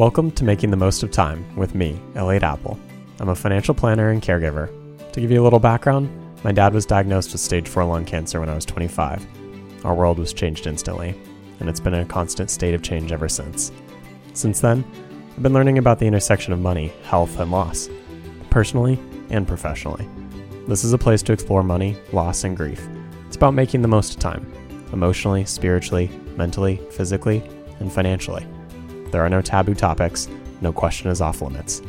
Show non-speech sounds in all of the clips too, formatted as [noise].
Welcome to Making the Most of Time with me, Elliott Appel. I'm a financial planner and caregiver. To give you a little background, my dad was diagnosed with stage 4 lung cancer when I was 25. Our world was changed instantly, and it's been a constant state of change ever since. Since then, I've been learning about the intersection of money, health, and loss, personally and professionally. This is a place to explore money, loss, and grief. It's about making the most of time, emotionally, spiritually, mentally, physically, and financially. There are no taboo topics, no question is off limits.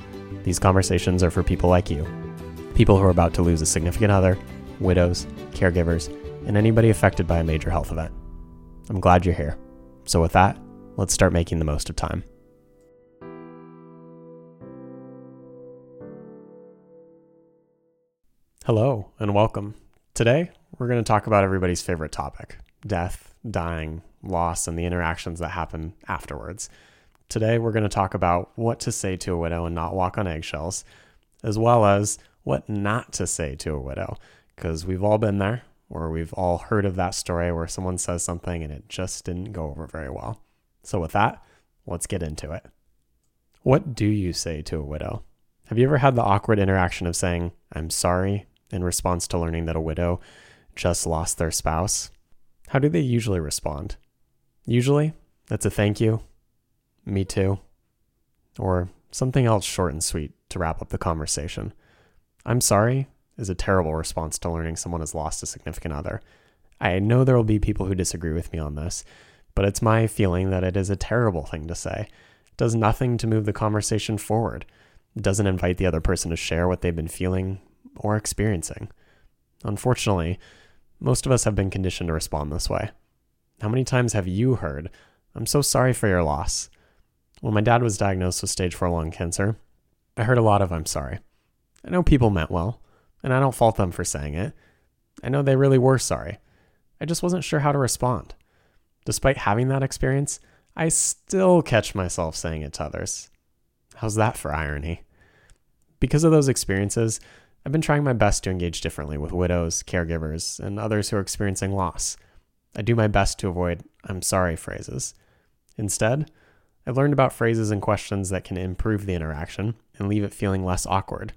These conversations are for people like you, people who are about to lose a significant other, widows, caregivers, and anybody affected by a major health event. I'm glad you're here. So, with that, let's start making the most of time. Hello, and welcome. Today, we're going to talk about everybody's favorite topic death, dying, loss, and the interactions that happen afterwards. Today, we're going to talk about what to say to a widow and not walk on eggshells, as well as what not to say to a widow, because we've all been there, or we've all heard of that story where someone says something and it just didn't go over very well. So, with that, let's get into it. What do you say to a widow? Have you ever had the awkward interaction of saying, I'm sorry, in response to learning that a widow just lost their spouse? How do they usually respond? Usually, that's a thank you, me too. Or something else short and sweet to wrap up the conversation. I'm sorry is a terrible response to learning someone has lost a significant other. I know there will be people who disagree with me on this, but it's my feeling that it is a terrible thing to say. It does nothing to move the conversation forward. It doesn't invite the other person to share what they've been feeling or experiencing. Unfortunately, most of us have been conditioned to respond this way. How many times have you heard, I'm so sorry for your loss? When my dad was diagnosed with stage 4 lung cancer, I heard a lot of I'm sorry. I know people meant well, and I don't fault them for saying it. I know they really were sorry. I just wasn't sure how to respond. Despite having that experience, I still catch myself saying it to others. How's that for irony? Because of those experiences, I've been trying my best to engage differently with widows, caregivers, and others who are experiencing loss. I do my best to avoid I'm sorry phrases. Instead, I've learned about phrases and questions that can improve the interaction and leave it feeling less awkward.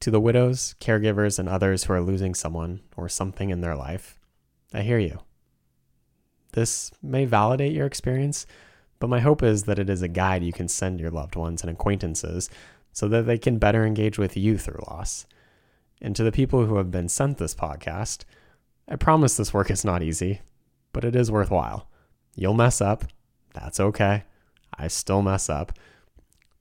To the widows, caregivers, and others who are losing someone or something in their life, I hear you. This may validate your experience, but my hope is that it is a guide you can send your loved ones and acquaintances so that they can better engage with you through loss. And to the people who have been sent this podcast, I promise this work is not easy, but it is worthwhile. You'll mess up. That's okay. I still mess up.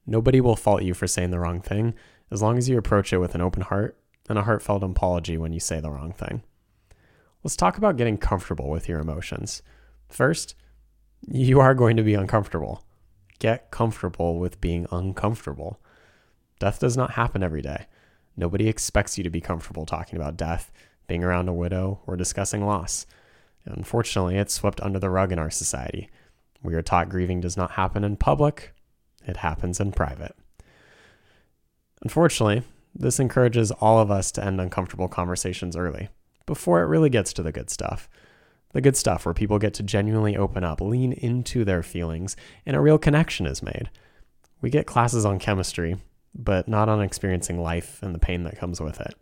Nobody will fault you for saying the wrong thing as long as you approach it with an open heart and a heartfelt apology when you say the wrong thing. Let's talk about getting comfortable with your emotions. First, you are going to be uncomfortable. Get comfortable with being uncomfortable. Death does not happen every day. Nobody expects you to be comfortable talking about death, being around a widow, or discussing loss. Unfortunately, it's swept under the rug in our society. We are taught grieving does not happen in public, it happens in private. Unfortunately, this encourages all of us to end uncomfortable conversations early, before it really gets to the good stuff. The good stuff where people get to genuinely open up, lean into their feelings, and a real connection is made. We get classes on chemistry, but not on experiencing life and the pain that comes with it.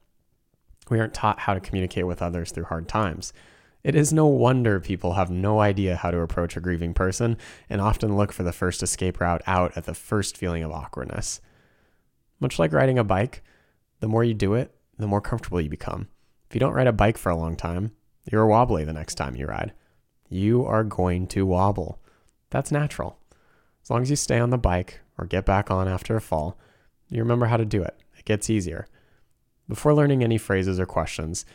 We aren't taught how to communicate with others through hard times. It is no wonder people have no idea how to approach a grieving person and often look for the first escape route out at the first feeling of awkwardness. Much like riding a bike, the more you do it, the more comfortable you become. If you don't ride a bike for a long time, you're wobbly the next time you ride. You are going to wobble. That's natural. As long as you stay on the bike or get back on after a fall, you remember how to do it. It gets easier. Before learning any phrases or questions,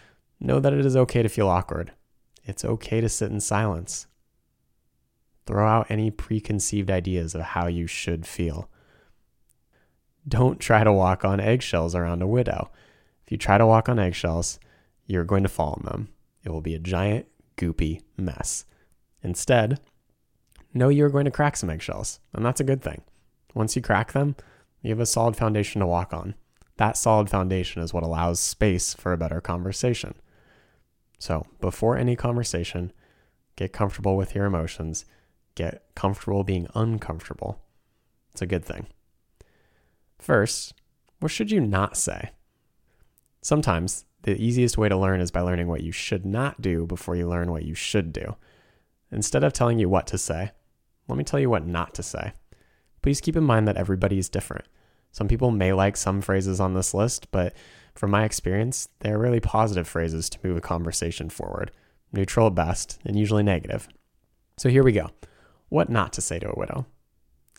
know that it is okay to feel awkward it's okay to sit in silence. Throw out any preconceived ideas of how you should feel. Don't try to walk on eggshells around a widow. If you try to walk on eggshells, you're going to fall on them. It will be a giant, goopy mess. Instead, know you're going to crack some eggshells, and that's a good thing. Once you crack them, you have a solid foundation to walk on. That solid foundation is what allows space for a better conversation. So, before any conversation, get comfortable with your emotions, get comfortable being uncomfortable. It's a good thing. First, what should you not say? Sometimes the easiest way to learn is by learning what you should not do before you learn what you should do. Instead of telling you what to say, let me tell you what not to say. Please keep in mind that everybody is different. Some people may like some phrases on this list, but from my experience, they're really positive phrases to move a conversation forward, neutral at best, and usually negative. So here we go. What not to say to a widow?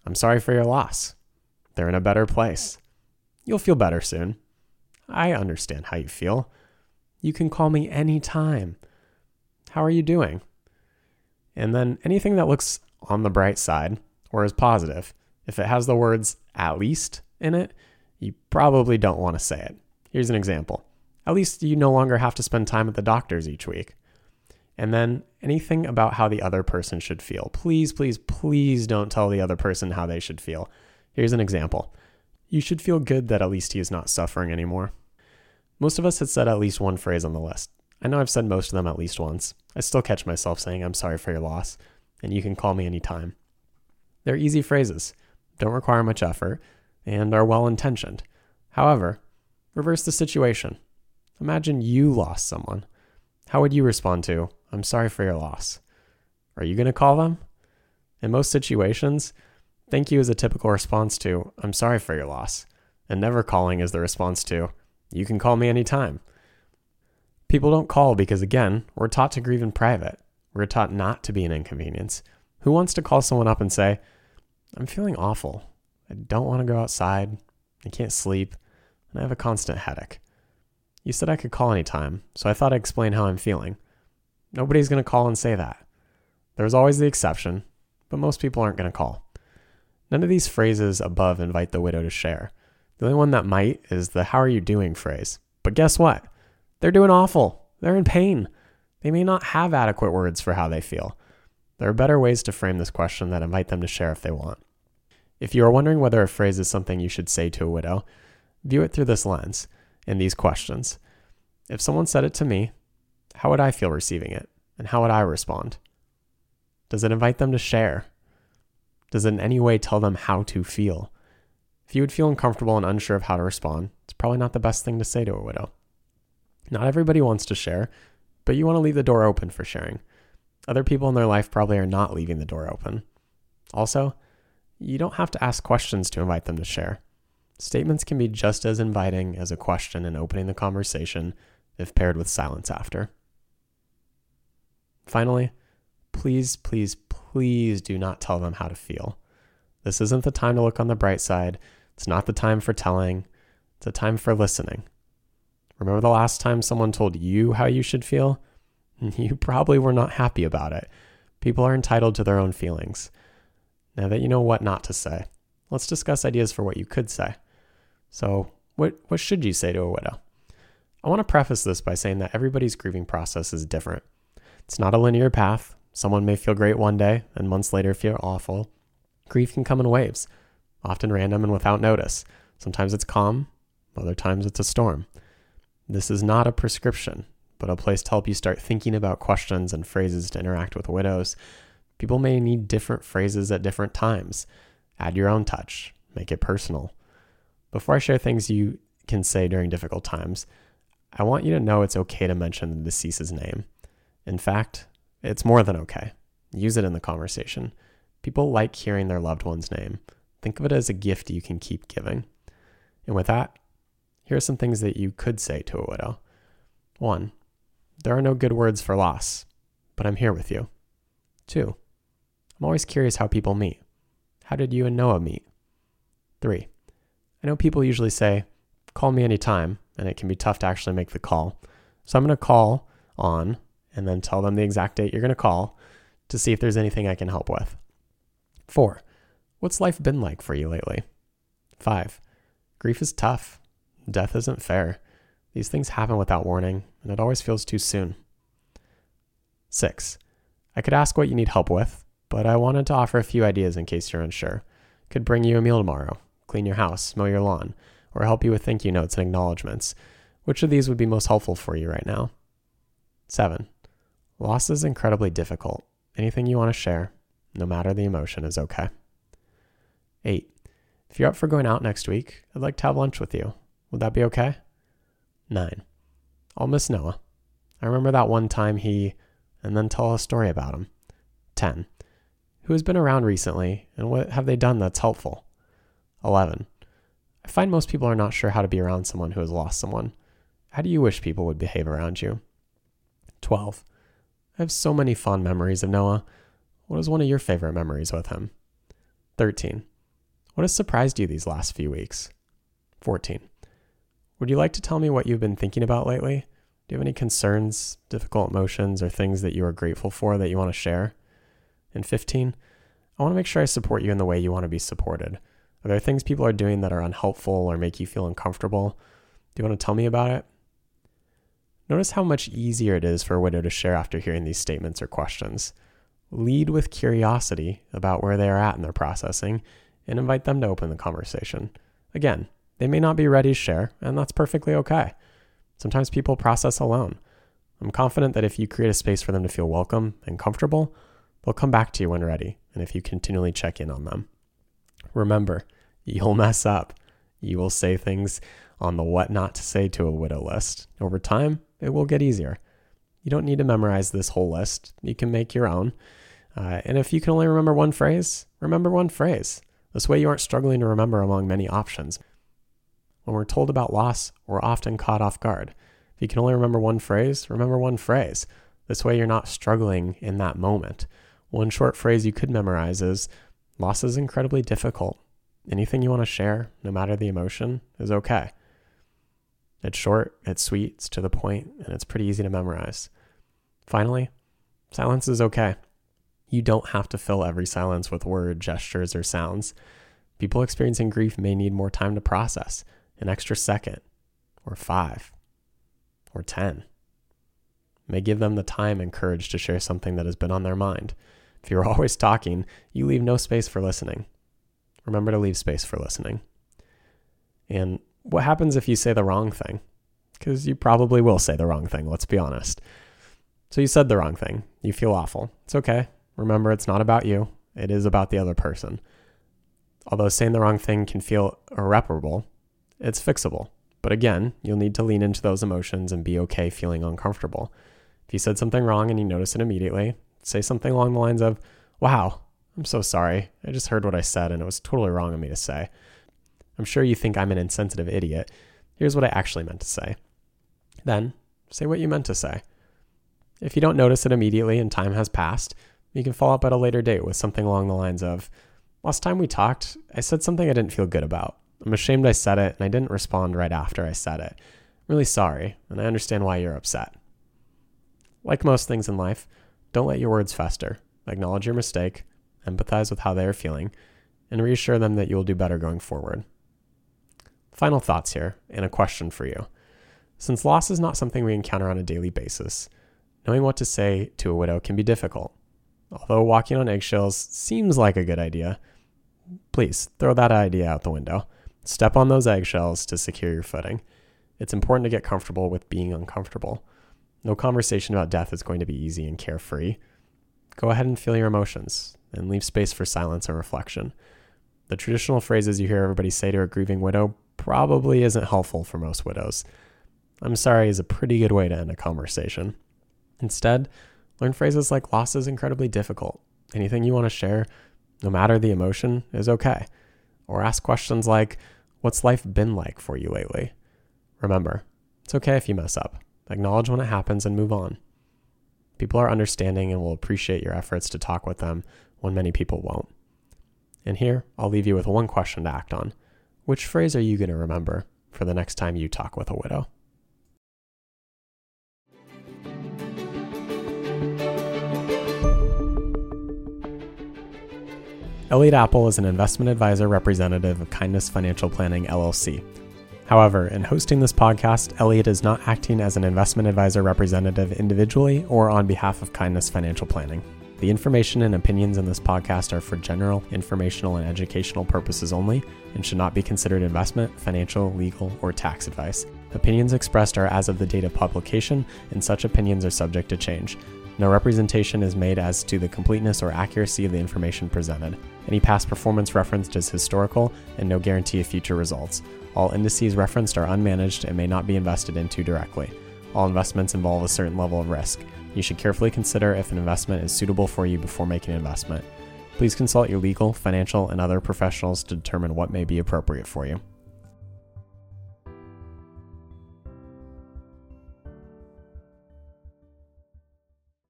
I'm sorry for your loss. They're in a better place. You'll feel better soon. I understand how you feel. You can call me anytime. How are you doing? And then anything that looks on the bright side or is positive, if it has the words at least in it, you probably don't want to say it. Here's an example. At least you no longer have to spend time at the doctor's each week. And then anything about how the other person should feel. Please, please, please don't tell the other person how they should feel. Here's an example. You should feel good that at least he is not suffering anymore. Most of us had said at least one phrase on the list. I know I've said most of them at least once. I still catch myself saying, I'm sorry for your loss, and you can call me anytime. They're easy phrases, don't require much effort, and are well intentioned. However, reverse the situation. Imagine you lost someone. How would you respond to, I'm sorry for your loss? Are you going to call them? In most situations, thank you is a typical response to, I'm sorry for your loss. And never calling is the response to, you can call me anytime. People don't call because, again, we're taught to grieve in private. We're taught not to be an inconvenience. Who wants to call someone up and say, I'm feeling awful. I don't want to go outside. I can't sleep. And I have a constant headache. You said I could call anytime, so I thought I'd explain how I'm feeling. Nobody's going to call and say that. There's always the exception, but most people aren't going to call. None of these phrases above invite the widow to share. The only one that might is the how are you doing phrase. But guess what? They're doing awful. They're in pain. They may not have adequate words for how they feel. There are better ways to frame this question that invite them to share if they want. If you are wondering whether a phrase is something you should say to a widow, view it through this lens and these questions. If someone said it to me, how would I feel receiving it? And how would I respond? Does it invite them to share? Does it in any way tell them how to feel? If you would feel uncomfortable and unsure of how to respond, it's probably not the best thing to say to a widow. Not everybody wants to share, but you want to leave the door open for sharing. Other people in their life probably are not leaving the door open. Also, you don't have to ask questions to invite them to share. Statements can be just as inviting as a question in opening the conversation if paired with silence after. Finally, please, please, please do not tell them how to feel. This isn't the time to look on the bright side. It's not the time for telling. It's a time for listening. Remember the last time someone told you how you should feel? [laughs] You probably were not happy about it. People are entitled to their own feelings. Now that you know what not to say, let's discuss ideas for what you could say. So, what, what should you say to a widow? I want to preface this by saying that everybody's grieving process is different. It's not a linear path. Someone may feel great one day and months later feel awful. Grief can come in waves, often random and without notice. Sometimes it's calm, other times it's a storm. This is not a prescription, but a place to help you start thinking about questions and phrases to interact with widows. People may need different phrases at different times. Add your own touch, make it personal. Before I share things you can say during difficult times, I want you to know it's okay to mention the deceased's name. In fact, it's more than okay. Use it in the conversation. People like hearing their loved one's name. Think of it as a gift you can keep giving. And with that, here are some things that you could say to a widow. One, there are no good words for loss, but I'm here with you. Two, I'm always curious how people meet. How did you and Noah meet? Three, I know people usually say, call me anytime, and it can be tough to actually make the call. So I'm going to call on and then tell them the exact date you're going to call to see if there's anything I can help with. Four, what's life been like for you lately? Five, grief is tough. Death isn't fair. These things happen without warning, and it always feels too soon. Six, I could ask what you need help with, but I wanted to offer a few ideas in case you're unsure. Could bring you a meal tomorrow, clean your house, mow your lawn, or help you with thank you notes and acknowledgments. Which of these would be most helpful for you right now? Seven, loss is incredibly difficult. Anything you want to share, no matter the emotion, is okay. Eight, If you're up for going out next week, I'd like to have lunch with you. Would that be okay? 9. I'll miss Noah. I remember that one time he, and then tell a story about him. 10. Who has been around recently, and what have they done that's helpful? 11. I find most people are not sure how to be around someone who has lost someone. How do you wish people would behave around you? 12. I have so many fond memories of Noah. What is one of your favorite memories with him? 13. What has surprised you these last few weeks? 14. Would you like to tell me what you've been thinking about lately? Do you have any concerns, difficult emotions, or things that you are grateful for that you want to share? And 15, I want to make sure I support you in the way you want to be supported. Are there things people are doing that are unhelpful or make you feel uncomfortable? Do you want to tell me about it? Notice how much easier it is for a widow to share after hearing these statements or questions. Lead with curiosity about where they are at in their processing and invite them to open the conversation. Again, they may not be ready to share, and that's perfectly okay. Sometimes people process alone. I'm confident that if you create a space for them to feel welcome and comfortable, they'll come back to you when ready, and if you continually check in on them. Remember, you'll mess up. You will say things on the what not to say to a widow list. Over time, it will get easier. You don't need to memorize this whole list. You can make your own. Uh, and if you can only remember one phrase, remember one phrase. This way, you aren't struggling to remember among many options. When we're told about loss, we're often caught off guard. If you can only remember one phrase, remember one phrase. This way, you're not struggling in that moment. One short phrase you could memorize is Loss is incredibly difficult. Anything you want to share, no matter the emotion, is okay. It's short, it's sweet, it's to the point, and it's pretty easy to memorize. Finally, silence is okay. You don't have to fill every silence with word, gestures, or sounds. People experiencing grief may need more time to process an extra second, or five, or 10. May give them the time and courage to share something that has been on their mind. If you're [laughs] always talking, you leave no space for listening. Remember to leave space for listening. And what happens if you say the wrong thing? Because you probably will say the wrong thing, let's be honest. So you said the wrong thing. You feel awful. It's okay. Remember, it's not about you, it is about the other person. Although saying the wrong thing can feel irreparable, it's fixable. But again, you'll need to lean into those emotions and be okay feeling uncomfortable. If you said something wrong and you notice it immediately, say something along the lines of, Wow, I'm so sorry. I just heard what I said and it was totally wrong of me to say. I'm sure you think I'm an insensitive idiot. Here's what I actually meant to say. Then, say what you meant to say. If you don't notice it immediately and time has passed, you can follow up at a later date with something along the lines of, Last time we talked, I said something I didn't feel good about. I'm ashamed I said it and I didn't respond right after I said it. I'm really sorry, and I understand why you're upset. Like most things in life, don't let your words fester. Acknowledge your mistake, empathize with how they are feeling, and reassure them that you will do better going forward. Final thoughts here, and a question for you. Since loss is not something we encounter on a daily basis, knowing what to say to a widow can be difficult. Although walking on eggshells seems like a good idea, please throw that idea out the window. Step on those eggshells to secure your footing. It's important to get comfortable with being uncomfortable. No conversation about death is going to be easy and carefree. Go ahead and feel your emotions and leave space for silence and reflection. The traditional phrases you hear everybody say to a grieving widow probably isn't helpful for most widows. I'm sorry is a pretty good way to end a conversation. Instead, learn phrases like loss is incredibly difficult. Anything you want to share, no matter the emotion, is okay. Or ask questions like, What's life been like for you lately? Remember, it's okay if you mess up. Acknowledge when it happens and move on. People are understanding and will appreciate your efforts to talk with them when many people won't. And here, I'll leave you with one question to act on. Which phrase are you going to remember for the next time you talk with a widow? Elliott Appel is an investment advisor representative of Kindness Financial Planning LLC. However, in hosting this podcast, Elliott is not acting as an investment advisor representative individually or on behalf of Kindness Financial Planning. The information and opinions in this podcast are for general, informational, and educational purposes only and should not be considered investment, financial, legal, or tax advice. Opinions expressed are as of the date of publication, and such opinions are subject to change. No representation is made as to the completeness or accuracy of the information presented. Any past performance referenced is historical and no guarantee of future results. All indices referenced are unmanaged and may not be invested into directly. All investments involve a certain level of risk. You should carefully consider if an investment is suitable for you before making an investment. Please consult your legal, financial, and other professionals to determine what may be appropriate for you.